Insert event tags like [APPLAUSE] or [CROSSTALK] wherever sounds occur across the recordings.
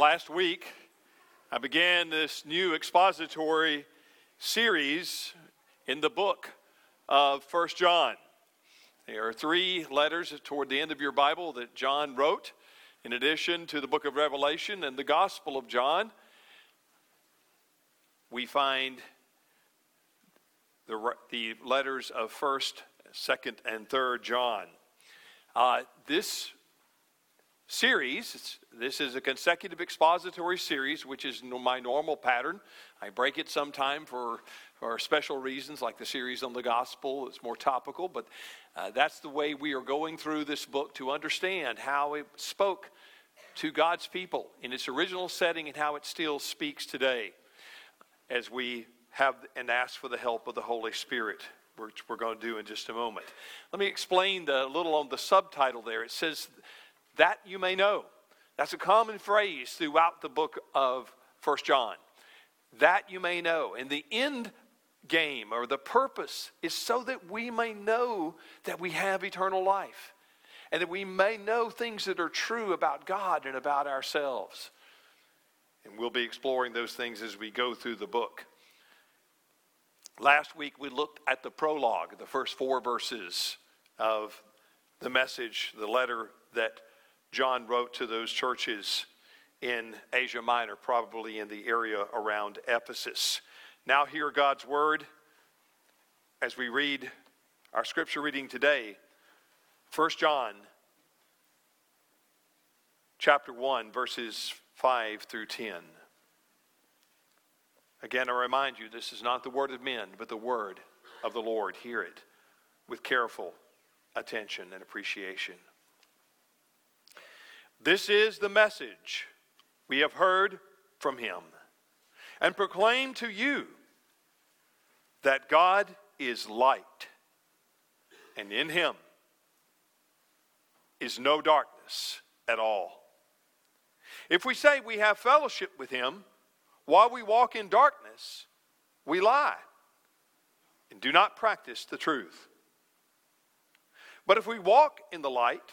last week, I began this new expository series in the book of First John. There are three letters toward the end of your Bible that John wrote, in addition to the book of Revelation and the Gospel of John. We find the, the letters of 1st, 2nd, and 3rd John. Uh, this series. this is a consecutive expository series, which is my normal pattern. I break it sometime for, for special reasons, like the series on the gospel. It's more topical, but uh, that's the way we are going through this book to understand how it spoke to God's people in its original setting and how it still speaks today as we have and ask for the help of the Holy Spirit which we're going to do in just a moment. Let me explain the little on the subtitle there. It says that you may know. That's a common phrase throughout the book of First John. That you may know. And the end game or the purpose is so that we may know that we have eternal life and that we may know things that are true about God and about ourselves. And we'll be exploring those things as we go through the book. Last week we looked at the prologue, the first four verses of the message, the letter that John wrote to those churches in Asia Minor, probably in the area around Ephesus. Now, hear God's word as we read our scripture reading today, 1 John chapter 1, verses 5 through 10. Again, I remind you, this is not the word of men, but the word of the Lord. Hear it with careful attention and appreciation. This is the message we have heard from him and proclaim to you that God is light, and in him is no darkness at all. If we say we have fellowship with him while we walk in darkness, we lie and do not practice the truth. But if we walk in the light,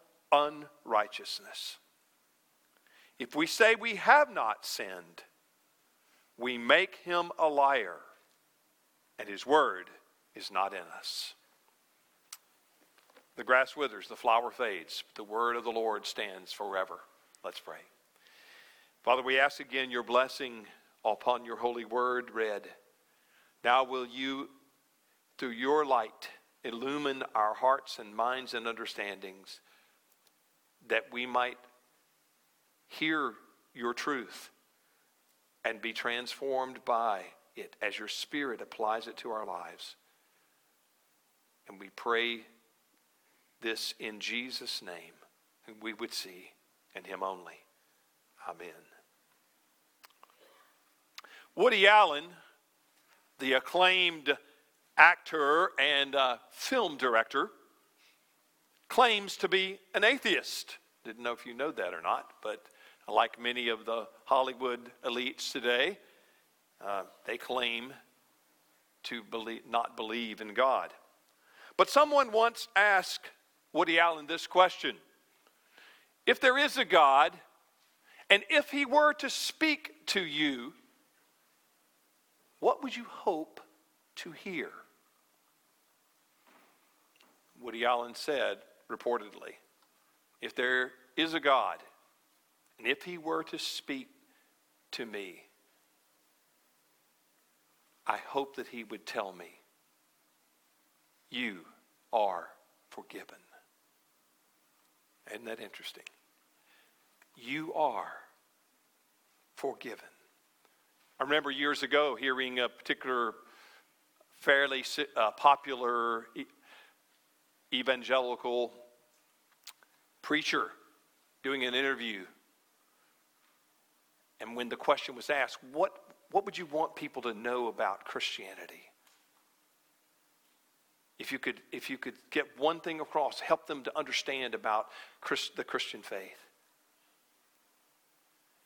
unrighteousness. If we say we have not sinned, we make him a liar, and his word is not in us. The grass withers, the flower fades, but the word of the Lord stands forever. Let's pray. Father, we ask again your blessing upon your holy word read. Now will you, through your light, illumine our hearts and minds and understandings that we might hear your truth and be transformed by it as your Spirit applies it to our lives. And we pray this in Jesus' name, whom we would see, and Him only. Amen. Woody Allen, the acclaimed actor and uh, film director, claims to be an atheist. Didn't know if you know that or not, but like many of the Hollywood elites today, uh, they claim to believe, not believe in God. But someone once asked Woody Allen this question If there is a God, and if he were to speak to you, what would you hope to hear? Woody Allen said, reportedly. If there is a God, and if he were to speak to me, I hope that he would tell me, You are forgiven. Isn't that interesting? You are forgiven. I remember years ago hearing a particular fairly uh, popular evangelical preacher doing an interview and when the question was asked, what, what would you want people to know about Christianity? If you, could, if you could get one thing across, help them to understand about Christ, the Christian faith.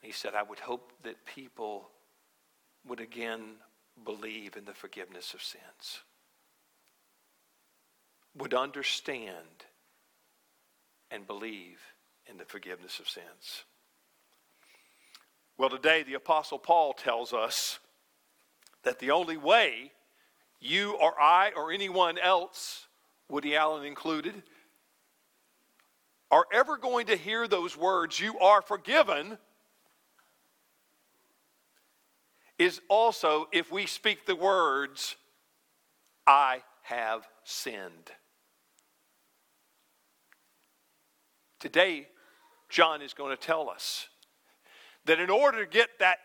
He said, I would hope that people would again believe in the forgiveness of sins, would understand and believe in the forgiveness of sins. Well, today the Apostle Paul tells us that the only way you or I or anyone else, Woody Allen included, are ever going to hear those words, you are forgiven, is also if we speak the words, I have sinned. Today, John is going to tell us that in order to get that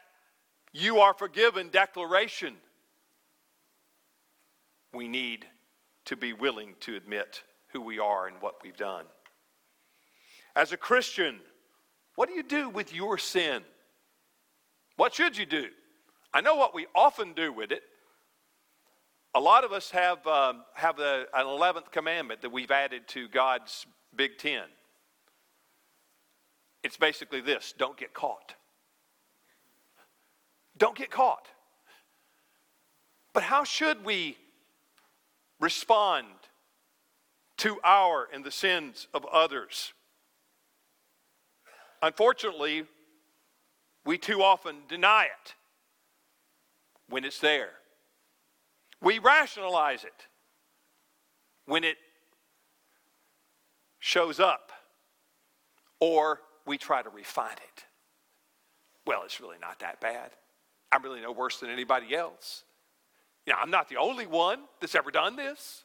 you are forgiven declaration, we need to be willing to admit who we are and what we've done. As a Christian, what do you do with your sin? What should you do? I know what we often do with it. A lot of us have, um, have a, an 11th commandment that we've added to God's Big Ten. It's basically this don't get caught. Don't get caught. But how should we respond to our and the sins of others? Unfortunately, we too often deny it when it's there. We rationalize it when it shows up, or we try to refine it. Well, it's really not that bad. I'm really no worse than anybody else. You know, I'm not the only one that's ever done this.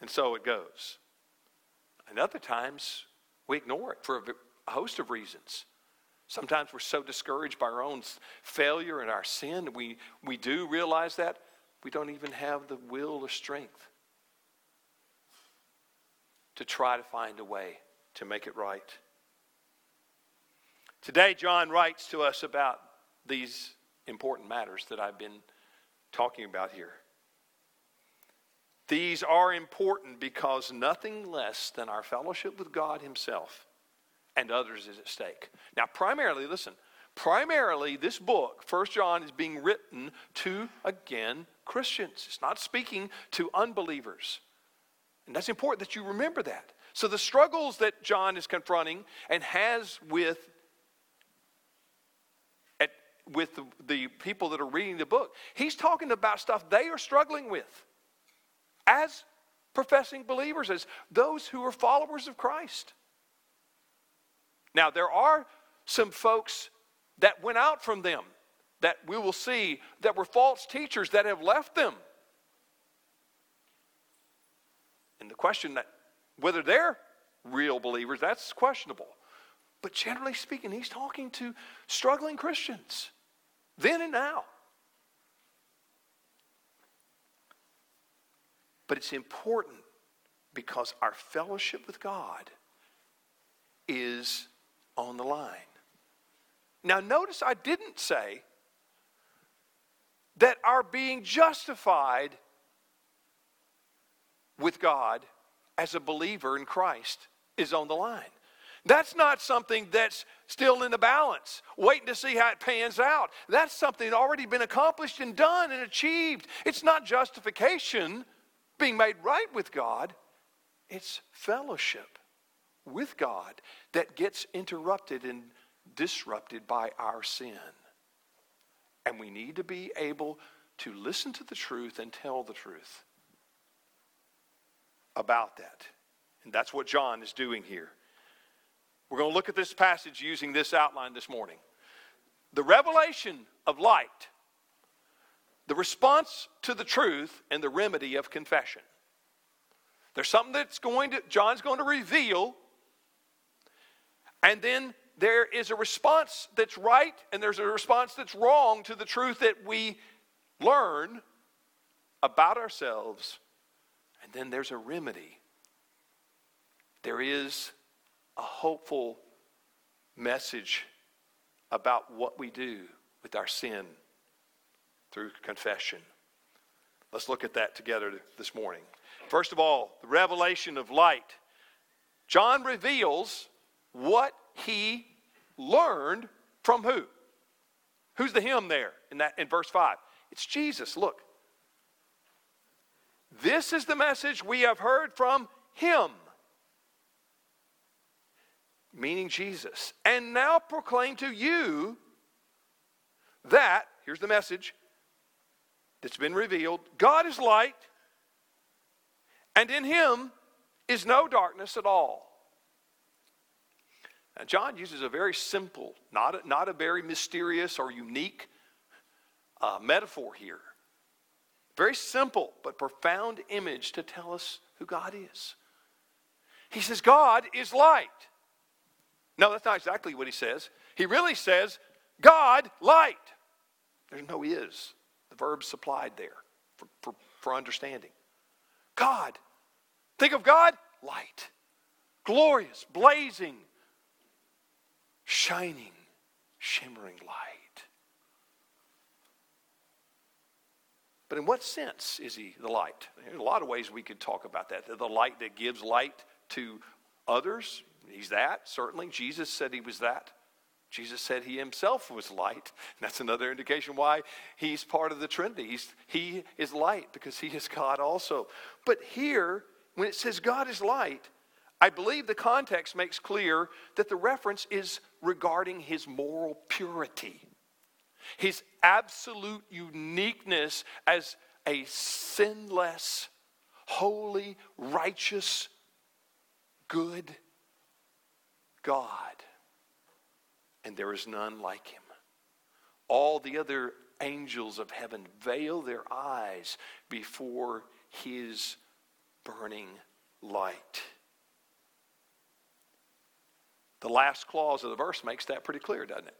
And so it goes. And other times, we ignore it for a host of reasons. Sometimes we're so discouraged by our own failure and our sin, we, we do realize that. We don't even have the will or strength to try to find a way to make it right. Today, John writes to us about these important matters that I've been talking about here. These are important because nothing less than our fellowship with God Himself and others is at stake. Now, primarily, listen, primarily this book, First John, is being written to, again, Christians. It's not speaking to unbelievers. And that's important that you remember that. So, the struggles that John is confronting and has with, with the, the people that are reading the book, he's talking about stuff they are struggling with as professing believers, as those who are followers of Christ. Now, there are some folks that went out from them that we will see that were false teachers that have left them. And the question that whether they're real believers, that's questionable. But generally speaking, he's talking to struggling Christians then and now. But it's important because our fellowship with God is on the line. Now, notice I didn't say that our being justified with God as a believer in Christ is on the line. That's not something that's still in the balance, waiting to see how it pans out. That's something already been accomplished and done and achieved. It's not justification, being made right with God, it's fellowship with God that gets interrupted and disrupted by our sin. And we need to be able to listen to the truth and tell the truth about that. And that's what John is doing here. We're going to look at this passage using this outline this morning. The revelation of light, the response to the truth, and the remedy of confession. There's something that's going to, John's going to reveal and then there is a response that's right and there's a response that's wrong to the truth that we learn about ourselves. And then there's a remedy. There is a hopeful message about what we do with our sin through confession. Let's look at that together this morning. First of all, the revelation of light. John reveals what he learned from who? Who's the him there in that in verse 5? It's Jesus. Look. This is the message we have heard from him meaning Jesus, and now proclaim to you that, here's the message that's been revealed God is light, and in him is no darkness at all. Now, John uses a very simple, not a, not a very mysterious or unique uh, metaphor here. Very simple but profound image to tell us who God is. He says, God is light. No, that's not exactly what he says. He really says, God, light. There's no is. The verb supplied there for, for, for understanding. God. Think of God, light. Glorious, blazing, shining, shimmering light. But in what sense is he the light? There's a lot of ways we could talk about that. The light that gives light to others, He's that, certainly. Jesus said he was that. Jesus said he himself was light. [LAUGHS] That's another indication why he's part of the Trinity. He's, he is light because he is God also. But here, when it says God is light, I believe the context makes clear that the reference is regarding his moral purity, his absolute uniqueness as a sinless, holy, righteous, good God, and there is none like him. All the other angels of heaven veil their eyes before his burning light. The last clause of the verse makes that pretty clear, doesn't it?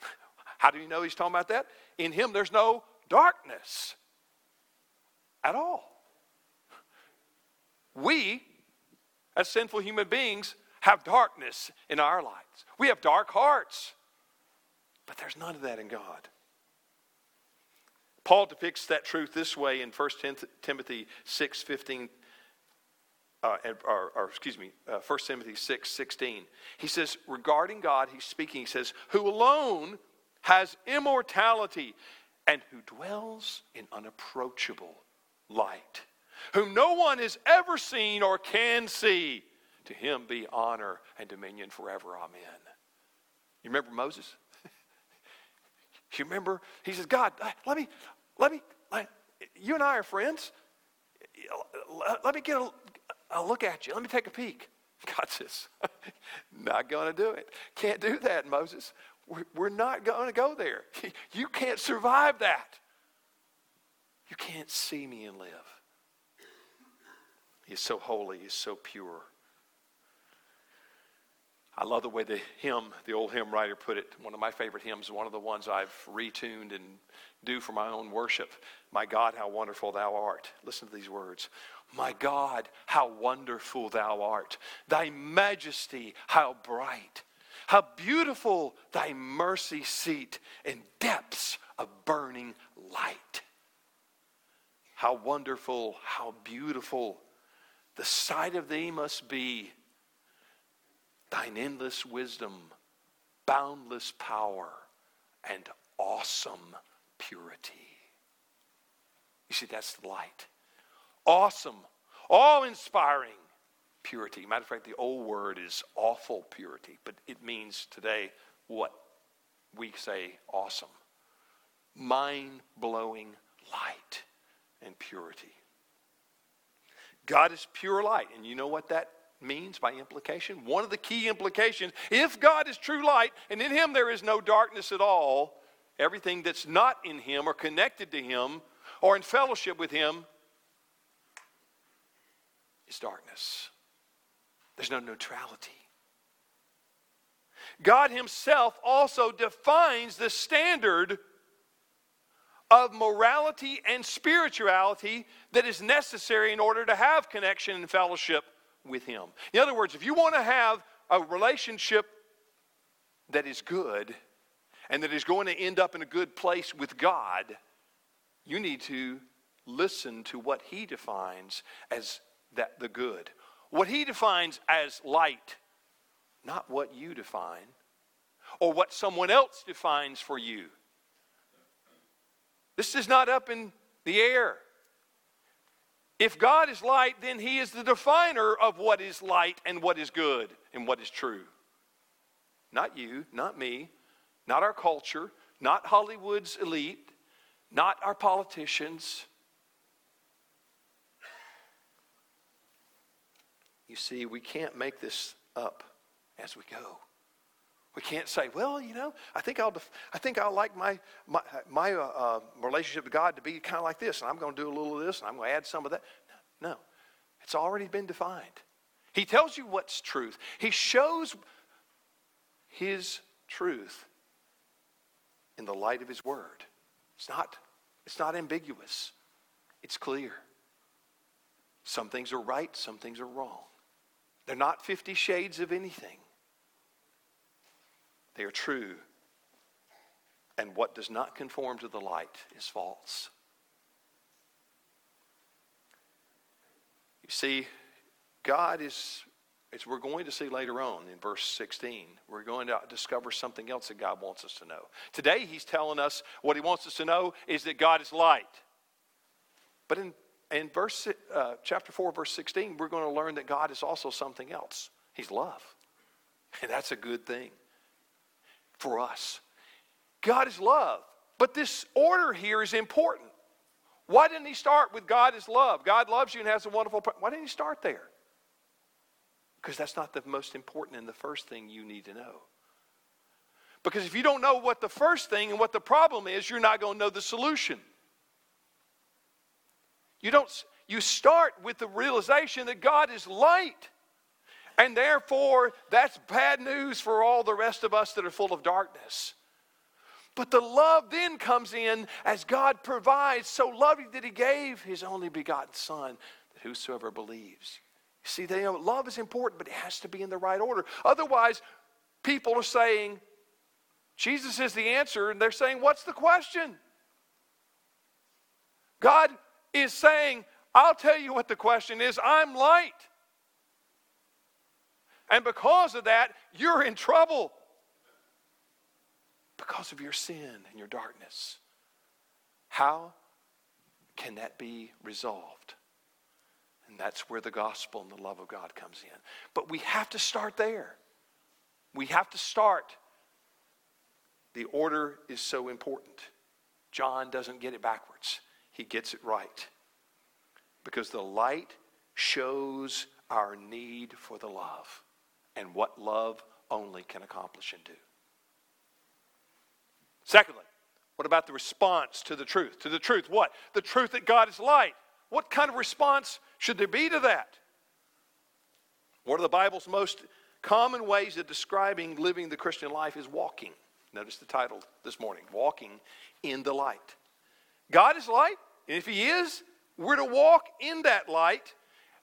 [LAUGHS] How do you know he's talking about that? In him, there's no darkness at all. We, as sinful human beings, have darkness in our lives. We have dark hearts, but there's none of that in God. Paul depicts that truth this way in 1 Timothy 6 15, uh, or, or, excuse me, uh, 1 Timothy 6 16. He says, regarding God, he's speaking, he says, who alone has immortality and who dwells in unapproachable light, whom no one has ever seen or can see. To him be honor and dominion forever. Amen. You remember Moses? [LAUGHS] you remember? He says, God, uh, let me, let me, let, you and I are friends. Let me get a, a look at you. Let me take a peek. [LAUGHS] God says, [LAUGHS] not going to do it. Can't do that, Moses. We're, we're not going to go there. You can't survive that. You can't see me and live. He's so holy, he's so pure. I love the way the hymn, the old hymn writer put it. One of my favorite hymns, one of the ones I've retuned and do for my own worship. My God, how wonderful thou art. Listen to these words. My God, how wonderful thou art. Thy majesty, how bright. How beautiful thy mercy seat in depths of burning light. How wonderful, how beautiful the sight of thee must be thine endless wisdom, boundless power, and awesome purity. You see, that's the light. Awesome, awe inspiring purity. Matter of fact, the old word is awful purity, but it means today what we say awesome mind blowing light and purity. God is pure light, and you know what that means by implication. One of the key implications if God is true light and in him there is no darkness at all, everything that's not in him or connected to him or in fellowship with him is darkness. There's no neutrality. God Himself also defines the standard of morality and spirituality that is necessary in order to have connection and fellowship with Him. In other words, if you want to have a relationship that is good, and that is going to end up in a good place with God, you need to listen to what he defines as that the good. What he defines as light, not what you define or what someone else defines for you. This is not up in the air. If God is light, then He is the definer of what is light and what is good and what is true. Not you, not me, not our culture, not Hollywood's elite, not our politicians. You see, we can't make this up as we go. We can't say, well, you know, I think I'll, def- I think I'll like my, my, my uh, uh, relationship with God to be kind of like this, and I'm going to do a little of this, and I'm going to add some of that. No, no, it's already been defined. He tells you what's truth. He shows his truth in the light of his word. It's not, it's not ambiguous. It's clear. Some things are right, some things are wrong. They're not 50 shades of anything. They are true. And what does not conform to the light is false. You see, God is, as we're going to see later on in verse 16, we're going to discover something else that God wants us to know. Today, He's telling us what He wants us to know is that God is light. But in, in verse, uh, chapter 4, verse 16, we're going to learn that God is also something else. He's love. And that's a good thing for us. God is love. But this order here is important. Why didn't he start with God is love? God loves you and has a wonderful. Why didn't he start there? Because that's not the most important and the first thing you need to know. Because if you don't know what the first thing and what the problem is, you're not going to know the solution. You don't you start with the realization that God is light. And therefore, that's bad news for all the rest of us that are full of darkness. But the love then comes in as God provides, so loving that He gave His only begotten Son, that whosoever believes. You see, they know love is important, but it has to be in the right order. Otherwise, people are saying, Jesus is the answer, and they're saying, What's the question? God is saying, I'll tell you what the question is. I'm light. And because of that, you're in trouble. Because of your sin and your darkness. How can that be resolved? And that's where the gospel and the love of God comes in. But we have to start there. We have to start. The order is so important. John doesn't get it backwards, he gets it right. Because the light shows our need for the love and what love only can accomplish and do. Secondly, what about the response to the truth? To the truth, what? The truth that God is light. What kind of response should there be to that? One of the Bible's most common ways of describing living the Christian life is walking. Notice the title this morning Walking in the Light. God is light, and if He is, we're to walk in that light.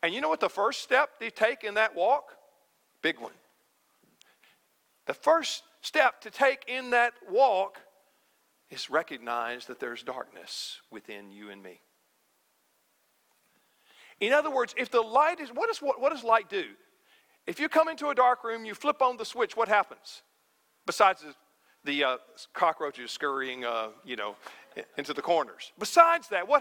And you know what the first step they take in that walk? Big one. The first step to take in that walk is recognize that there's darkness within you and me. In other words, if the light is, what, is, what, what does light do? If you come into a dark room, you flip on the switch, what happens? Besides the, the uh, cockroaches scurrying, uh, you know, into the corners. Besides that, what